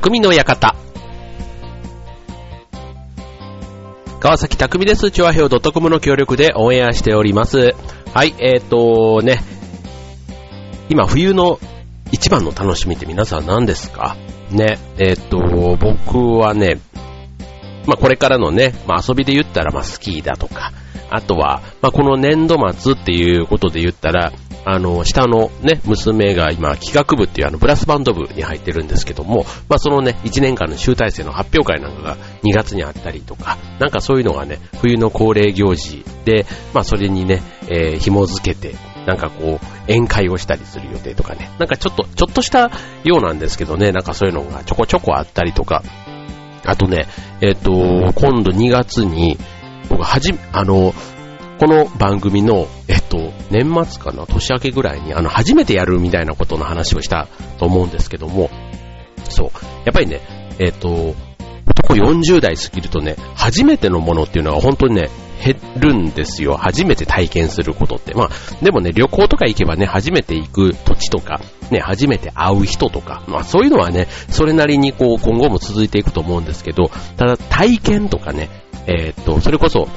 匠の館。川崎匠です。チョアヘオ .com の協力でオンエアしております。はい、えーとね、今冬の一番の楽しみって皆さん何ですか？ね、えーと、僕はね、まあこれからのね、まあ遊びで言ったらまあスキーだとか、あとは、まあこの年度末っていうことで言ったら、あの、下のね、娘が今、企画部っていうあの、ブラスバンド部に入ってるんですけども、まあそのね、1年間の集大成の発表会なんかが2月にあったりとか、なんかそういうのがね、冬の恒例行事で、まあそれにね、えー、紐づけて、なんかこう、宴会をしたりする予定とかね、なんかちょっと、ちょっとしたようなんですけどね、なんかそういうのがちょこちょこあったりとか、あとね、えっ、ー、と、今度2月に、僕はじ、あの、この番組の、えっと、年末かな、年明けぐらいに、あの、初めてやるみたいなことの話をしたと思うんですけども、そう。やっぱりね、えっと、男40代過ぎるとね、初めてのものっていうのは本当にね、減るんですよ。初めて体験することって。まあ、でもね、旅行とか行けばね、初めて行く土地とか、ね、初めて会う人とか、まあそういうのはね、それなりにこう、今後も続いていくと思うんですけど、ただ体験とかね、え、っと、それこそ、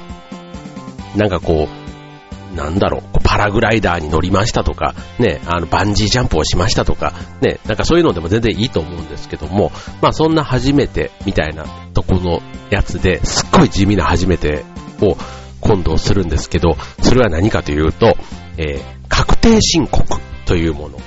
なんかこう、なんだろう、パラグライダーに乗りましたとか、ね、あの、バンジージャンプをしましたとか、ね、なんかそういうのでも全然いいと思うんですけども、まあそんな初めてみたいなとこのやつですっごい地味な初めてを今度するんですけど、それは何かというと、えー、確定申告というもの。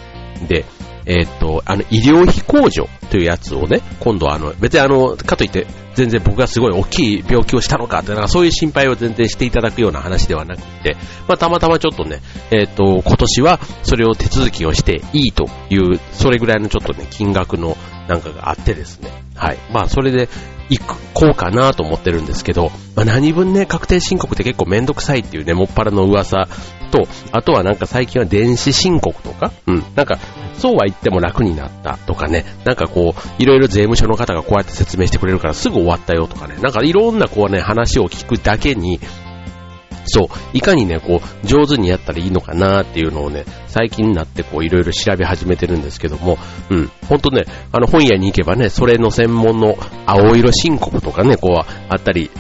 で、えー、っと、あの、医療費控除というやつをね、今度あの、別にあの、かといって、全然僕がすごい大きい病気をしたのかって、なんかそういう心配を全然していただくような話ではなくて、まあ、たまたまちょっとね、えー、っと、今年はそれを手続きをしていいという、それぐらいのちょっとね、金額のなんかがあってですね、はい。まあ、それで行こうかなと思ってるんですけど、まあ、何分ね、確定申告って結構めんどくさいっていうね、もっぱらの噂と、あとはなんか最近は電子申告とか、うん、なんか、そうは言っても楽になったとかね、なんかこう、いろいろ税務署の方がこうやって説明してくれるからすぐ終わったよとかね、なんかいろんなこうね、話を聞くだけに、そう、いかにね、こう、上手にやったらいいのかなっていうのをね、最近になってこう、いろいろ調べ始めてるんですけども、うん、ほんとね、あの、本屋に行けばね、それの専門の青色申告とかね、こう、あったり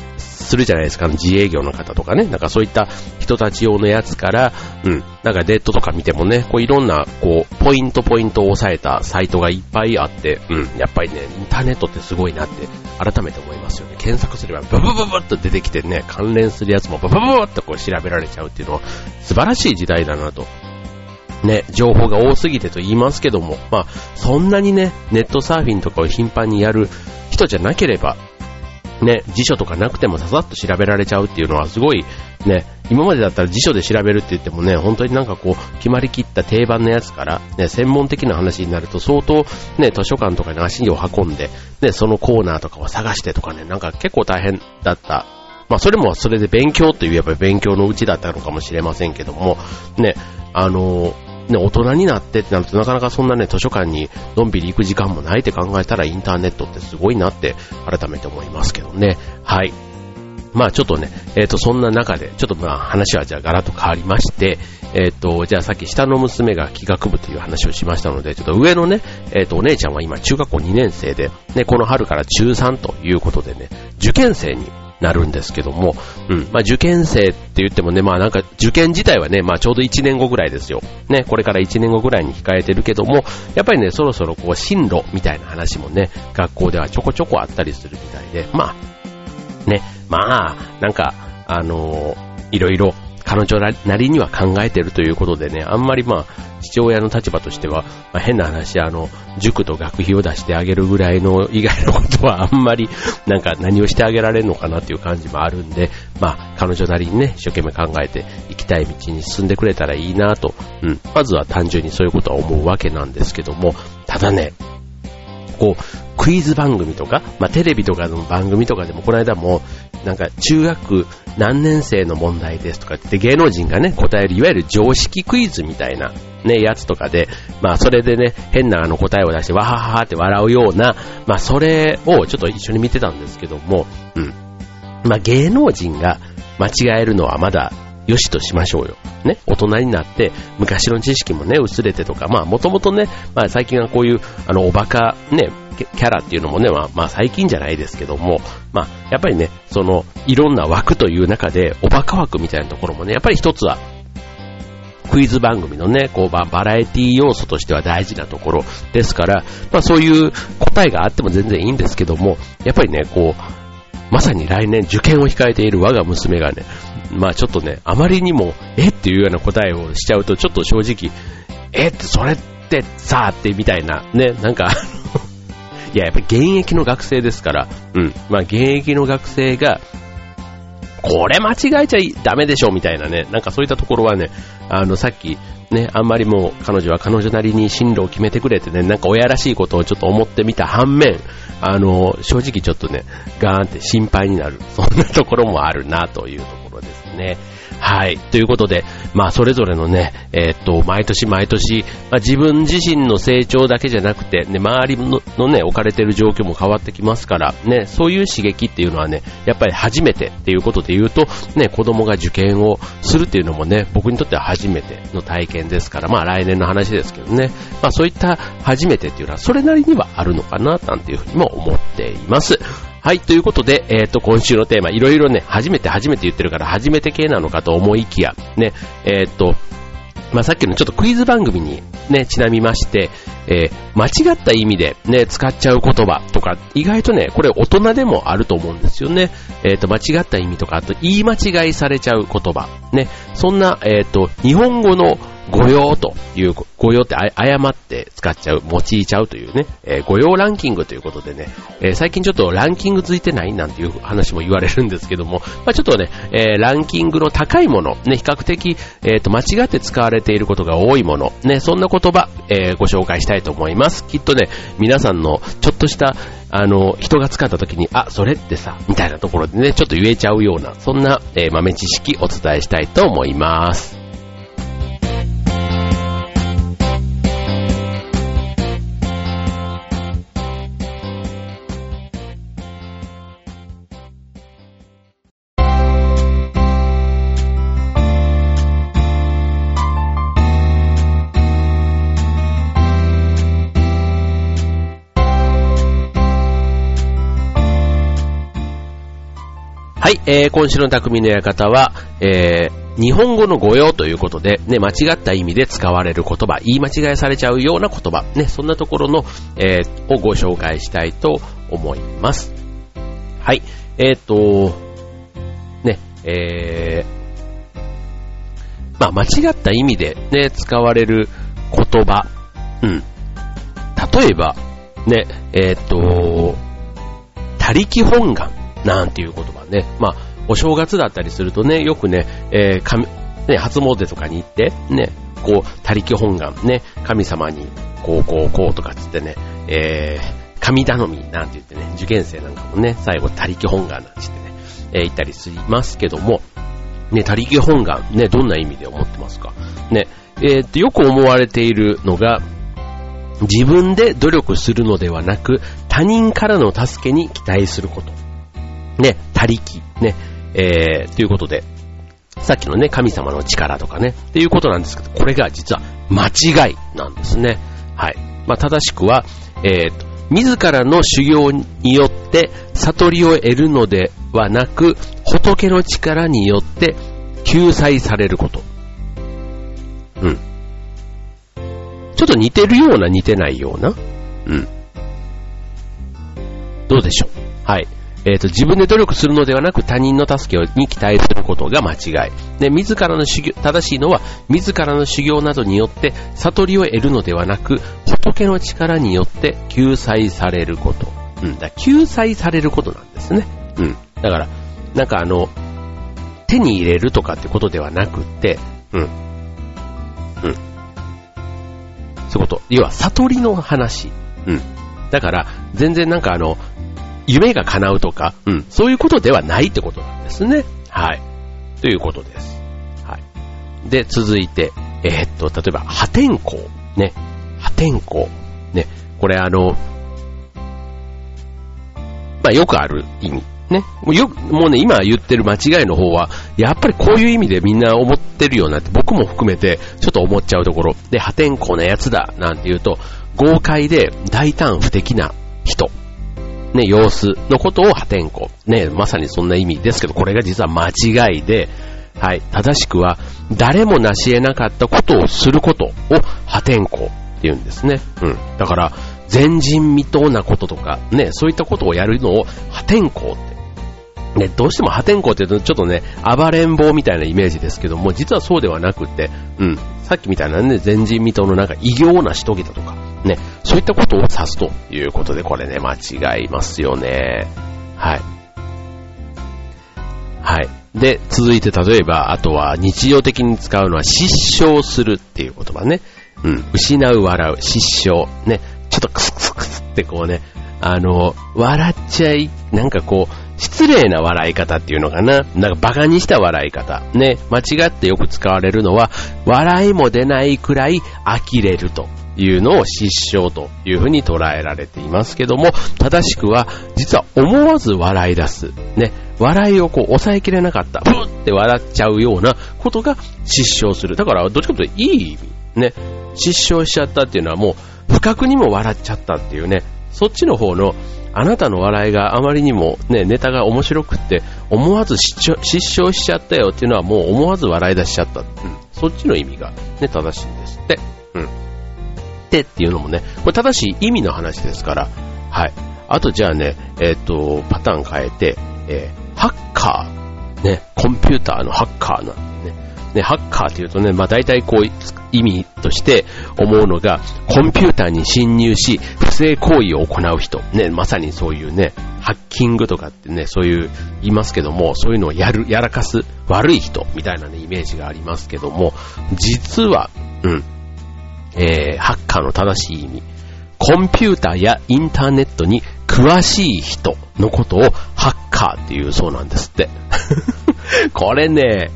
するじゃないですか、自営業の方とかね、なんかそういった人たち用のやつから、うん、なんかネットとか見てもね、こういろんな、こう、ポイントポイントを押さえたサイトがいっぱいあって、うん、やっぱりね、インターネットってすごいなって改めて思いますよね。検索すればブブブブッと出てきてね、関連するやつもブブブブッとこう調べられちゃうっていうのは素晴らしい時代だなと。ね、情報が多すぎてと言いますけども、まあ、そんなにね、ネットサーフィンとかを頻繁にやる人じゃなければ、ね、辞書とかなくてもささっと調べられちゃうっていうのはすごい、ね、今までだったら辞書で調べるって言ってもね、本当になんかこう、決まりきった定番のやつから、ね、専門的な話になると相当、ね、図書館とかに足を運んで、ね、そのコーナーとかを探してとかね、なんか結構大変だった。まあ、それもそれで勉強といえば勉強のうちだったのかもしれませんけども、ね、あのね、大人になってってなるとなかなかそんなね、図書館にのんびり行く時間もないって考えたらインターネットってすごいなって改めて思いますけどね。はい。まあちょっとね、えっ、ー、と、そんな中で、ちょっとまあ話はじゃあガラッと変わりまして、えっ、ー、と、じゃあさっき下の娘が企画部という話をしましたので、ちょっと上のね、えっ、ー、と、お姉ちゃんは今中学校2年生で、ね、この春から中3ということでね、受験生になるんですけども、うん、まあ受験生って言ってもね、まあなんか受験自体はね、まあちょうど1年後ぐらいですよ。ね、これから1年後ぐらいに控えてるけども、やっぱりね、そろそろこう進路みたいな話もね、学校ではちょこちょこあったりするみたいで、まあ、ね、まあ、なんか、あのー、いろいろ彼女なりには考えてるということでね、あんまりまあ、父親の立場としては、まあ、変な話、あの、塾と学費を出してあげるぐらいの以外のことは あんまり、なんか何をしてあげられるのかなっていう感じもあるんで、まあ、彼女なりにね、一生懸命考えて行きたい道に進んでくれたらいいなと、うん、まずは単純にそういうことは思うわけなんですけども、ただね、こう、クイズ番組とか、まあ、テレビとかの番組とかでも、この間も、なんか中学何年生の問題ですとかって芸能人がね、答えるいわゆる常識クイズみたいなね、やつとかで、まあそれでね、変なあの答えを出してわはははって笑うような、まあそれをちょっと一緒に見てたんですけども、うん。まあ芸能人が間違えるのはまだよしとしましょうよ。ね、大人になって、昔の知識もね、薄れてとか、まあ、もともとね、まあ、最近はこういう、あの、おバカ、ね、キャラっていうのもね、まあ、まあ、最近じゃないですけども、まあ、やっぱりね、その、いろんな枠という中で、おバカ枠みたいなところもね、やっぱり一つは、クイズ番組のね、こう、バラエティ要素としては大事なところですから、まあそういう答えがあっても全然いいんですけども、やっぱりね、こう、まさに来年受験を控えている我が娘がね、まあちょっとね、あまりにも、えっていうような答えをしちゃうと、ちょっと正直、えって、それってさあ、ってみたいな、ね、なんか いや、やっぱり現役の学生ですから、うん、まあ現役の学生が、これ間違えちゃダメでしょみたいなね、なんかそういったところはね、あの、さっき、ね、あんまりもう彼女は彼女なりに進路を決めてくれてね、なんか親らしいことをちょっと思ってみた反面、あの、正直ちょっとね、ガーンって心配になる、そんなところもあるなというとね。はい。ということで、まあ、それぞれのね、えー、っと、毎年毎年、まあ、自分自身の成長だけじゃなくて、ね、周りののね、置かれてる状況も変わってきますから、ね、そういう刺激っていうのはね、やっぱり初めてっていうことで言うと、ね、子供が受験をするっていうのもね、僕にとっては初めての体験ですから、まあ、来年の話ですけどね、まあ、そういった初めてっていうのは、それなりにはあるのかな、なんていうふうにも思っています。はい、ということで、えっ、ー、と、今週のテーマ、いろいろね、初めて初めて言ってるから、初めて系なのかと思いきや、ね、えっ、ー、と、まあ、さっきのちょっとクイズ番組にね、ちなみまして、えー、間違った意味でね、使っちゃう言葉とか、意外とね、これ大人でもあると思うんですよね。えっ、ー、と、間違った意味とか、あと言い間違いされちゃう言葉。ね、そんな、えっ、ー、と、日本語の誤用という、誤用って誤って使っちゃう、用いちゃうというね、えー、誤用ランキングということでね、えー、最近ちょっとランキングついてないなんていう話も言われるんですけども、まあ、ちょっとね、えー、ランキングの高いもの、ね、比較的、えっ、と、間違って使われていることが多いもの、ね、そんな言葉、えご紹介したいと思います。きっとね、皆さんのちょっとした、あの、人が使った時に、あ、それってさ、みたいなところでね、ちょっと言えちゃうような、そんな、え豆知識お伝えしたいと思います。はい、えー、今週の匠の館は、えー、日本語の語用ということで、ね、間違った意味で使われる言葉、言い間違いされちゃうような言葉、ね、そんなところの、えー、をご紹介したいと思います。はい、えっ、ー、と、ね、えー、まあ、間違った意味でね、使われる言葉、うん。例えば、ね、えっ、ー、と、他力本願なんていう言葉ね。まあ、お正月だったりするとね、よくね、えー、神、ね、初詣とかに行って、ね、こう、他力本願、ね、神様に、こう、こう、こうとかつってね、えー、神頼みなんて言ってね、受験生なんかもね、最後、他力本願なんて言ってね、えー、言ったりしますけども、ね、他力本願、ね、どんな意味で思ってますか？ね、えー、っと、よく思われているのが、自分で努力するのではなく、他人からの助けに期待すること。ね、他力、ね、えー、ということで、さっきのね、神様の力とかね、っていうことなんですけど、これが実は間違いなんですね。はい。まあ、正しくは、えー、と、自らの修行によって悟りを得るのではなく、仏の力によって救済されること。うん。ちょっと似てるような似てないような。うん。どうでしょうはい。えっ、ー、と、自分で努力するのではなく他人の助けに期待することが間違い。で、自らの修行、正しいのは、自らの修行などによって悟りを得るのではなく、仏の力によって救済されること。うん、だ救済されることなんですね。うん。だから、なんかあの、手に入れるとかってことではなくて、うん。うん。そういうこと。要は、悟りの話。うん。だから、全然なんかあの、夢が叶うとか、うん、そういうことではないってことなんですね。はい。ということです。はい。で、続いて、えー、っと、例えば、破天荒。ね。破天荒。ね。これあの、まあ、よくある意味。ね。もうよく、もうね、今言ってる間違いの方は、やっぱりこういう意味でみんな思ってるようなって、僕も含めて、ちょっと思っちゃうところ。で、破天荒なやつだ、なんて言うと、豪快で大胆不敵な人。ね、様子のことを破天荒。ね、まさにそんな意味ですけど、これが実は間違いで、はい、正しくは、誰も成し得なかったことをすることを破天荒って言うんですね。うん。だから、前人未到なこととか、ね、そういったことをやるのを破天荒ってね、どうしても破天荒って言うとちょっとね、暴れん坊みたいなイメージですけども、実はそうではなくて、うん、さっきみたいなね、前人未到のなんか異形なしとげたとか、ね、そういったことを指すということで、これね、間違いますよね。はい。はい。で、続いて例えば、あとは日常的に使うのは失笑するっていう言葉ね。うん、失う、笑う、失笑。ね、ちょっとクスクスクスってこうね、あの、笑っちゃい、なんかこう、失礼な笑い方っていうのかな。なんか馬鹿にした笑い方。ね。間違ってよく使われるのは、笑いも出ないくらい呆れるというのを失笑というふうに捉えられていますけども、正しくは、実は思わず笑い出す。ね。笑いをこう抑えきれなかった。ブーって笑っちゃうようなことが失笑する。だから、どっちかというといい意味。ね。失笑しちゃったっていうのはもう、不覚にも笑っちゃったっていうね。そっちの方のあなたの笑いがあまりにもね、ネタが面白くって、思わず失笑しちゃったよっていうのはもう思わず笑い出しちゃった。うん。そっちの意味がね、正しいんですって。うん。でっていうのもね、これ正しい意味の話ですから。はい。あとじゃあね、えっ、ー、と、パターン変えて、えー、ハッカー、ね、コンピューターのハッカーなんでね。ね、ハッカーっていうとね、まあ大体こう、意味として思うのが、コンピューターに侵入し、不正行為を行う人。ね、まさにそういうね、ハッキングとかってね、そういう言いますけども、そういうのをやる、やらかす悪い人みたいなね、イメージがありますけども、実は、うん、えー、ハッカーの正しい意味、コンピューターやインターネットに詳しい人のことをハッカーっていうそうなんですって。これね、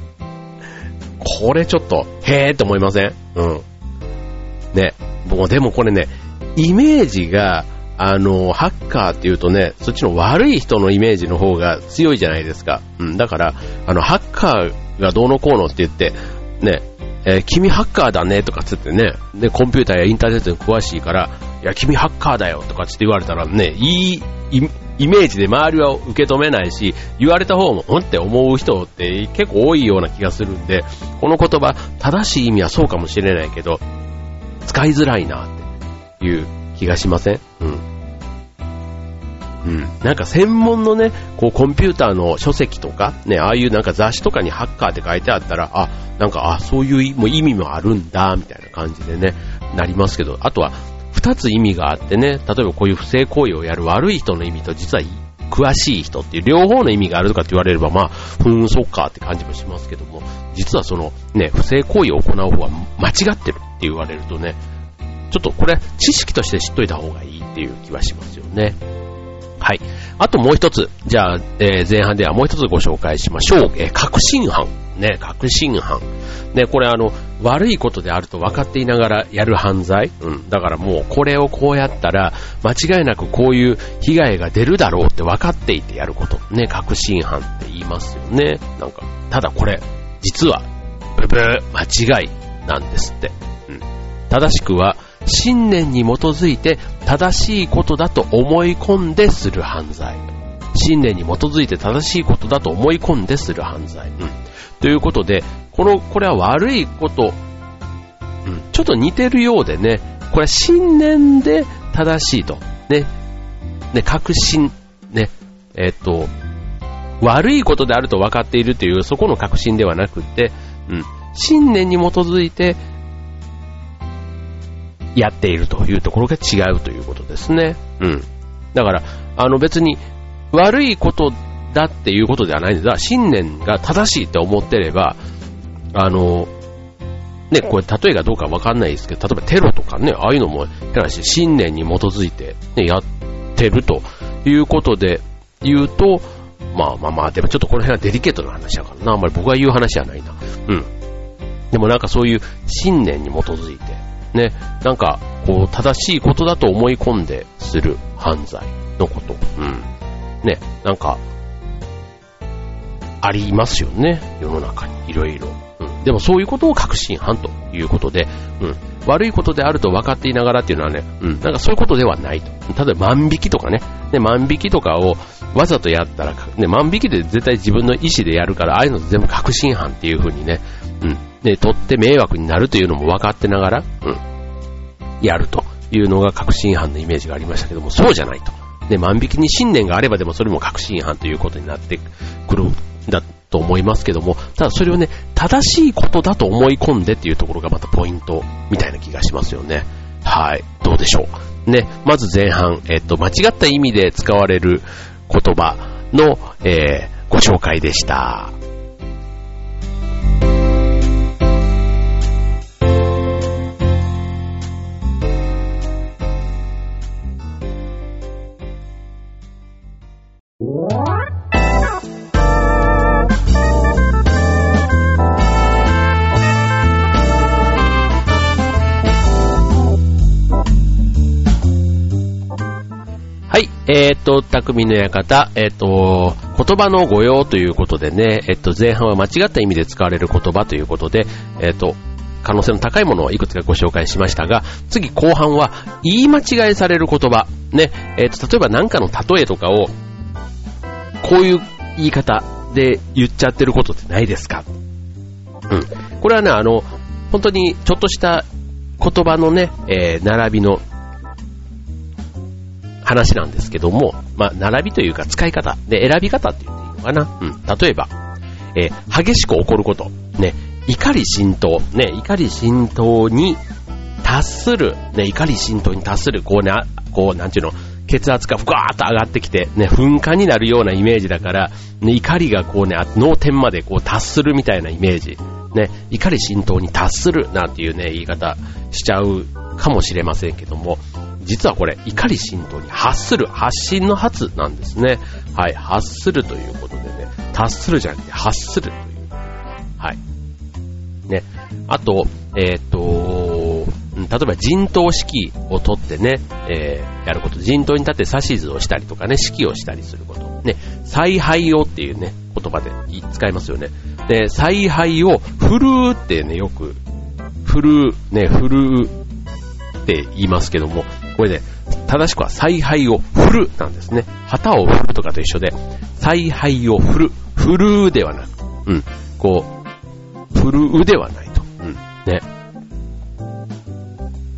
これちょっと、へーって思いません？うん。ね。もうでもこれね、イメージが、あの、ハッカーっていうとね、そっちの悪い人のイメージの方が強いじゃないですか。うん。だから、あの、ハッカーがどうのこうのって言って、ね、えー、君ハッカーだねとかつってね、で、コンピューターやインターネットに詳しいから、いや、君ハッカーだよとかつって言われたらね、いい、イメージで周りは受け止めないし、言われた方も、うんって思う人って結構多いような気がするんで、この言葉、正しい意味はそうかもしれないけど、使いづらいなっていう気がしません？うん。うん。なんか専門のね、こうコンピューターの書籍とか、ね、ああいうなんか雑誌とかにハッカーって書いてあったら、あ、なんか、あ、そういう意味もあるんだ、みたいな感じでね、なりますけど、あとは、二つ意味があってね、例えばこういう不正行為をやる悪い人の意味と実は詳しい人っていう両方の意味があるとかって言われればまあ、ふん、そっかって感じもしますけども、実はそのね、不正行為を行う方は間違ってるって言われるとね、ちょっとこれ知識として知っといた方がいいっていう気はしますよね。はい。あともう一つ。じゃあ、えー、前半ではもう一つご紹介しましょう。えー、確信犯。ね、確信犯。ね、これあの、悪いことであると分かっていながらやる犯罪。うん。だからもう、これをこうやったら、間違いなくこういう被害が出るだろうって分かっていてやること。ね、確信犯って言いますよね。なんか、ただこれ、実は、ブブー、間違いなんですって。うん。正しくは、信念に基づいて正しいことだと思い込んでする犯罪。信念に基づいて正しいことだと思い込んでする犯罪。うん。ということで、この、これは悪いこと、うん、ちょっと似てるようでね、これは信念で正しいと。ね。ね、確信、ね、えっと、悪いことであると分かっているという、そこの確信ではなくて、うん、信念に基づいて、やっているというところが違うということですね。うん。だから、あの別に悪いことだっていうことではないんですが、信念が正しいって思ってれば、あの、ね、これ例えがどうかわかんないですけど、例えばテロとかね、ああいうのも、信念に基づいて、ね、やってるということで言うと、まあまあまあ、でもちょっとこの辺はデリケートな話だからな、あんまり僕が言う話じゃないな。うん。でもなんかそういう信念に基づいて、ね、なんか、こう、正しいことだと思い込んでする犯罪のこと。うん。ね、なんか、ありますよね。世の中にいろいろ。うん。でもそういうことを確信犯ということで、うん。悪いことであると分かっていながらっていうのはね、うん。なんかそういうことではないと。例えば万引きとかね。ね、万引きとかをわざとやったら、ね、万引きで絶対自分の意思でやるから、ああいうの全部確信犯っていう風にね、うん。で、取って迷惑になるというのも分かってながら、うん。やるというのが確信犯のイメージがありましたけども、そうじゃないと。ね、万引きに信念があればでもそれも確信犯ということになってくるだと思いますけども、ただそれをね、正しいことだと思い込んでっていうところがまたポイントみたいな気がしますよね。はい。どうでしょう。ね、まず前半、えっと、間違った意味で使われる言葉の、えー、ご紹介でした。えー、っと、匠の館、えー、っと、言葉の語用ということでね、えっと、前半は間違った意味で使われる言葉ということで、えっと、可能性の高いものをいくつかご紹介しましたが、次後半は言い間違いされる言葉。ね、えっと、例えば何かの例えとかを、こういう言い方で言っちゃってることってないですか？うん。これはね、あの、本当にちょっとした言葉のね、えー、並びの話なんですけども、まあ、並びというか使い方、で、選び方って言っていいのかな。うん。例えば、えー、激しく起こること。ね、怒り浸透。ね、怒り浸透に達する。ね、怒り浸透に達する。こうね、こう、なんていうの、血圧がふわーっと上がってきて、ね、噴火になるようなイメージだから、ね、怒りがこうね、脳天までこう達するみたいなイメージ。ね、怒り浸透に達するなんていうね、言い方しちゃうかもしれませんけども、実はこれ、怒り浸透に発する、発信の発なんですね。はい、発するということでね、達するじゃなくて発するという。はい。ね。あと、えっ、ー、と、例えば陣頭指揮を取ってね、えー、やること。陣頭に立って指図をしたりとかね、指揮をしたりすること。ね、采配をっていうね、言葉で使いますよね。で、采配を振るうってね、よく、振るう、ね、振るうって言いますけども、これね、正しくは采配を振るなんですね。旗を振るとかと一緒で、采配を振る。振るではなく、うん、こう、振るうではないと。うん、ね。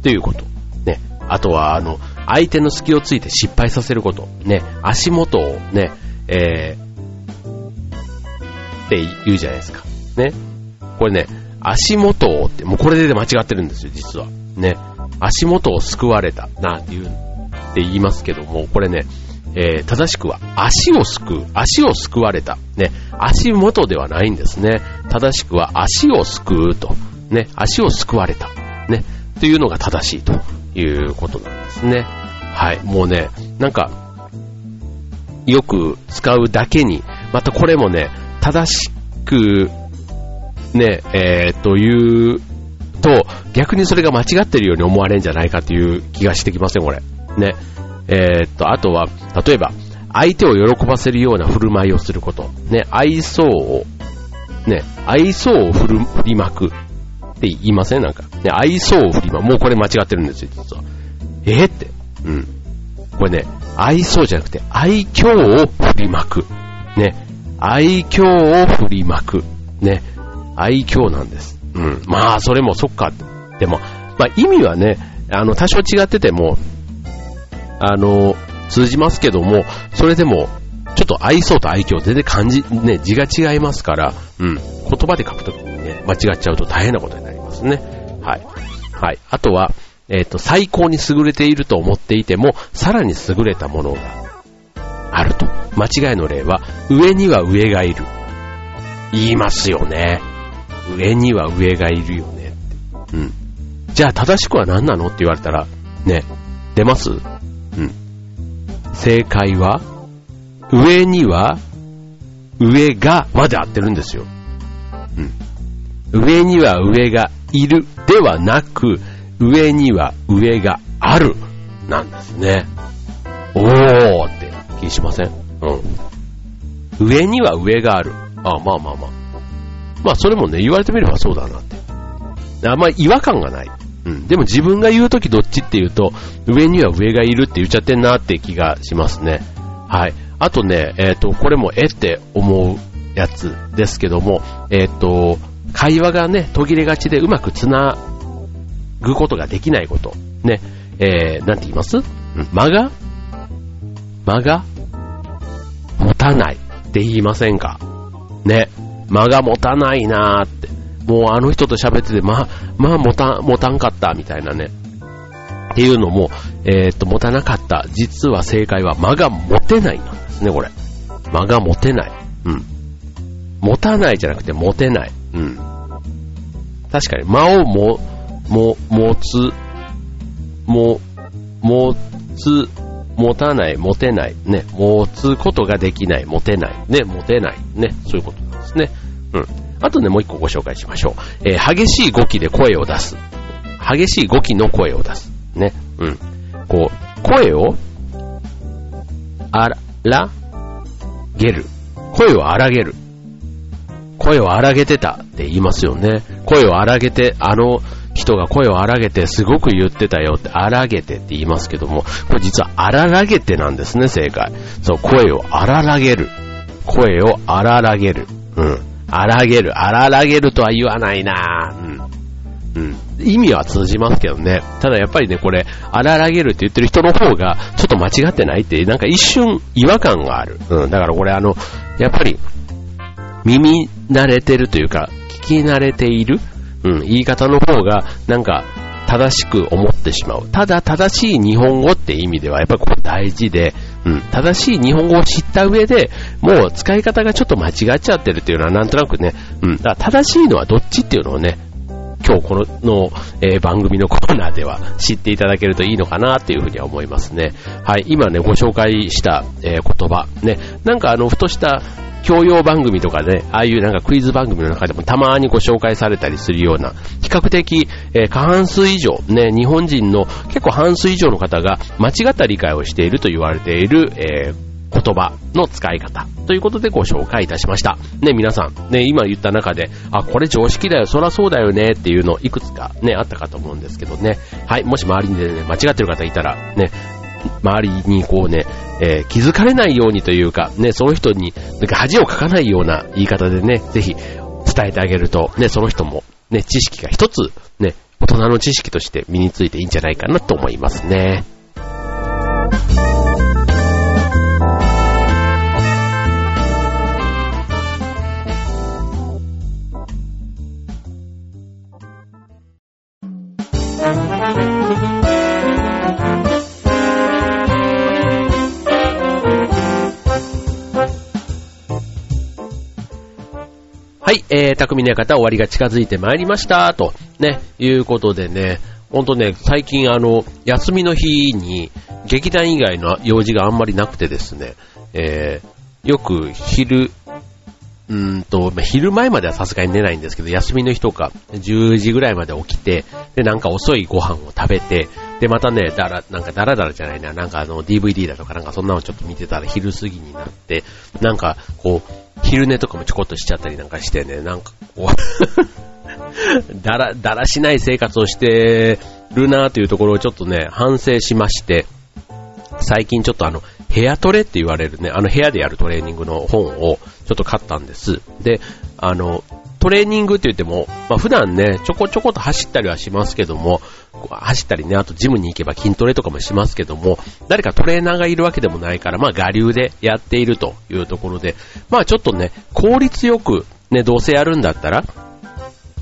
ということ。ね。あとは、あの、相手の隙をついて失敗させること。ね。足元をね、えー、って言うじゃないですか。ね。これね、足元をって、もうこれで間違ってるんですよ、実は。ね。足元を救われたなっていう、って言いますけども、これね、えー、正しくは足を救う、足を救われた。ね、足元ではないんですね。正しくは足を救うと。ね、足を救われた。ね、というのが正しいということなんですね。はい、もうね、なんか、よく使うだけに、またこれもね、正しく、ね、えー、というと、逆にそれが間違ってるように思われるんじゃないかっていう気がしてきません、これ。ね。えー、っと、あとは、例えば、相手を喜ばせるような振る舞いをすること。ね、愛想を、ね、愛想を振る振りまくって言いません？なんか。ね、愛想を振りまく。もうこれ間違ってるんですよ、実は。えー、って。うん。これね、愛想じゃなくて、愛嬌を振りまく。ね、愛嬌を振りまく。ね、愛嬌なんです。うん。まあ、それもそっか。でも、まあ意味はね、あの、多少違ってても、あの、通じますけども、それでも、ちょっと愛想と愛嬌全然感じ、ね、字が違いますから、うん。言葉で書くときにね、間違っちゃうと大変なことになりますね。はい。はい。あとは、えっ、ー、と、最高に優れていると思っていても、さらに優れたものがあると。間違いの例は、上には上がいる。言いますよね。上には上がいるよねって。うん。じゃあ正しくは何なのって言われたら、ね、出ます？うん。正解は、上には、上が、まで合ってるんですよ。うん。上には上がいるではなく、上には上がある、なんですね。おーって気にしません？うん。上には上がある。あまあまあまあ。まあそれもね、言われてみればそうだなって。あんまり違和感がない。うん。でも自分が言うときどっちって言うと、上には上がいるって言っちゃってんなって気がしますね。はい。あとね、えっ、ー、と、これもえって思うやつですけども、えっ、ー、と、会話がね、途切れがちでうまくつなぐことができないこと。ね。えー、なんて言います？うん間が？間が？持たないって言いませんか？ね。間が持たないなーって。もうあの人と喋ってて、まあ、まあ持た、持たんかったみたいなね。っていうのも、えー、っと、持たなかった。実は正解は間が持てないなんですね、これ。間が持てない。うん。持たないじゃなくて持てない。うん。確かに間をも、も、持つ、も、持つ、持たない、持てない、ね、持つことができない、持てない、ね、持てない、ね、そういうことなんですね。うん。あとね、もう一個ご紹介しましょう。えー、激しい語気で声を出す。激しい語気の声を出す。ね。うん。こう、声を、あら、げる。声を荒げる。声を荒げてたって言いますよね。声を荒げて、あの人が声を荒げてすごく言ってたよって、荒げてって言いますけども、これ実は荒らげてなんですね、正解。そう、声を荒らげる。声を荒らげる。うん。荒げる。荒らげるとは言わないなうん。うん。意味は通じますけどね。ただやっぱりね、これ、荒らげるって言ってる人の方が、ちょっと間違ってないって、なんか一瞬違和感がある。うん。だからこれあの、やっぱり、耳慣れてるというか、聞き慣れている、うん、言い方の方が、なんか、正しく思ってしまう。ただ、正しい日本語って意味では、やっぱりここ大事で、うん、正しい日本語を知った上で、もう使い方がちょっと間違っちゃってるっていうのはなんとなくね、うん、だから正しいのはどっちっていうのをね、今日このの、えー、番組のコーナーでは知っていただけるといいのかなっていうふうには思いますね。はい、今ね、ご紹介した、えー、言葉、ね、なんかあの、ふとした教養番組とか、ね、ああいうなんかクイズ番組の中でもたまにご紹介されたりするような、比較的、えー、過半数以上、ね、日本人の結構半数以上の方が間違った理解をしていると言われている、えー言葉の使い方ということでご紹介いたしました。ね、皆さん、ね、今言った中で、あ、これ常識だよ、そらそうだよねっていうのいくつかね、あったかと思うんですけどね。はい、もし周りでね、間違ってる方いたら、ね、周りにこうね、えー、気づかれないようにというか、ね、その人に、なんか恥をかかないような言い方でね、ぜひ伝えてあげると、ね、その人も、ね、知識が一つ、ね、大人の知識として身についていいんじゃないかなと思いますね。えー、匠の館終わりが近づいてまいりました、と、ね、いうことでね、ほんとね、最近あの、休みの日に、劇団以外の用事があんまりなくてですね、えー、よく昼、うんと、昼前まではさすがに寝ないんですけど、休みの日とか、10時ぐらいまで起きて、で、なんか遅いご飯を食べて、で、またね、だら、なんかだらだらじゃないな、なんかあの、DVD だとかなんかそんなのちょっと見てたら昼過ぎになって、なんか、こう、昼寝とかもちょこっとしちゃったりなんかしてね、なんかこう だら、だらしない生活をしてるなというところをちょっとね、反省しまして、最近ちょっとあの、ヘアトレって言われるね、あの部屋でやるトレーニングの本をちょっと買ったんです。で、あの、トレーニングって言っても、まあ普段ね、ちょこちょこと走ったりはしますけども、走ったりね、あとジムに行けば筋トレとかもしますけども、誰かトレーナーがいるわけでもないから、まあ我流でやっているというところで、まあちょっとね、効率よくね、どうせやるんだったら、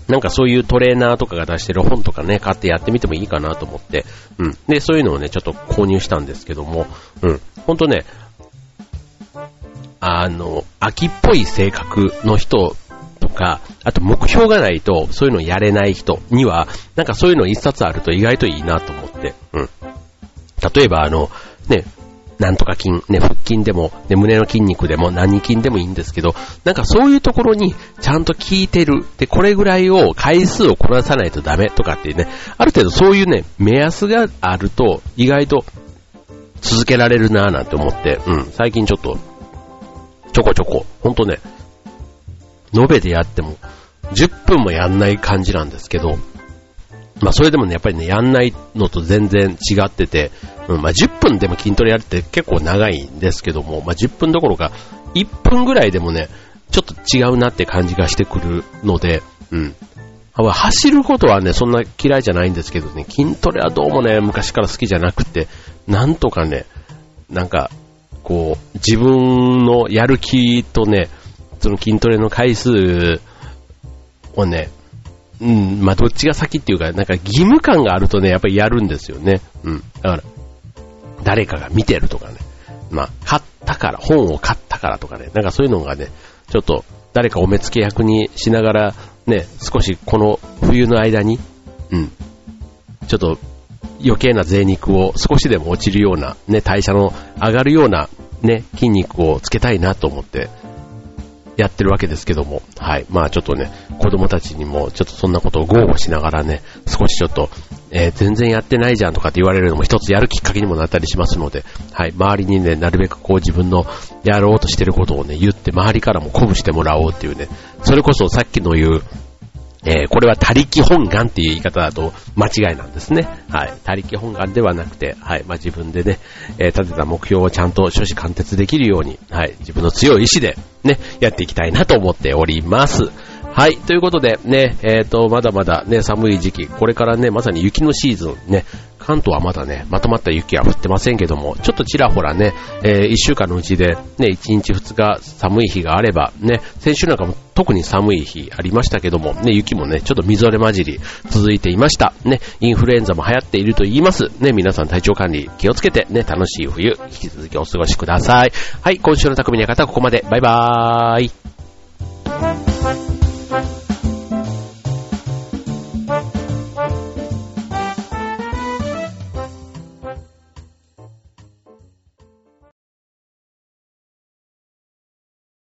なんかそういうトレーナーとかが出してる本とかね、買ってやってみてもいいかなと思って、うん。で、そういうのをね、ちょっと購入したんですけども、うん。ほんとね、あの、秋っぽい性格の人とか、あと目標がないとそういうのやれない人には、なんかそういうの一冊あると意外といいなと思って、うん。例えばあの、ね、なんとか筋、ね、腹筋でも、ね、胸の筋肉でも何筋でもいいんですけど、なんかそういうところにちゃんと効いてる。で、これぐらいを回数をこなさないとダメとかっていうね、ある程度そういうね、目安があると意外と続けられるなぁなんて思って、うん、最近ちょっと、ちょこちょこ、ほんとね、延べでやっても10分もやんない感じなんですけど、まあそれでもね、やっぱりね、やんないのと全然違ってて、うん、まあ10分でも筋トレやるって結構長いんですけども、まあ10分どころか1分ぐらいでもね、ちょっと違うなって感じがしてくるので、うん。走ることはね、そんな嫌いじゃないんですけどね、筋トレはどうもね、昔から好きじゃなくて、なんとかね、なんか、こう、自分のやる気とね、その筋トレの回数をね、うん、まあ、どっちが先っていうか、なんか義務感があるとね、やっぱりやるんですよね。うん。だから、誰かが見てるとかね。まあ、買ったから、本を買ったからとかね。なんかそういうのがね、ちょっと誰かお目付け役にしながら、ね、少しこの冬の間に、うん、ちょっと余計な贅肉を少しでも落ちるような、ね、代謝の上がるような、ね、筋肉をつけたいなと思って、やってるわけですけども、はい。まあちょっとね、子供たちにもちょっとそんなことを豪語しながらね、少しちょっと、えー、全然やってないじゃんとかって言われるのも一つやるきっかけにもなったりしますので、はい。周りにね、なるべくこう自分のやろうとしてることをね、言って周りからも鼓舞してもらおうっていうね、それこそさっきの言う、えー、これは他力本願っていう言い方だと間違いなんですね。はい。他力本願ではなくて、はい。まあ、自分でね、えー、立てた目標をちゃんと諸子貫徹できるように、はい。自分の強い意志でね、やっていきたいなと思っております。はい。ということで、ね、えっ、ー、と、まだまだね、寒い時期、これからね、まさに雪のシーズン、ね、関東はまだね、まとまった雪は降ってませんけども、ちょっとちらほらね、えー、1週間のうちで、ね、1日2日寒い日があれば、ね、先週なんかも特に寒い日ありましたけども、ね、雪もね、ちょっとみぞれ混じり続いていました。ね、インフルエンザも流行っていると言います。ね、皆さん体調管理気をつけて、ね、楽しい冬、引き続きお過ごしください。はい、今週の匠の方はここまで。バイバーイ。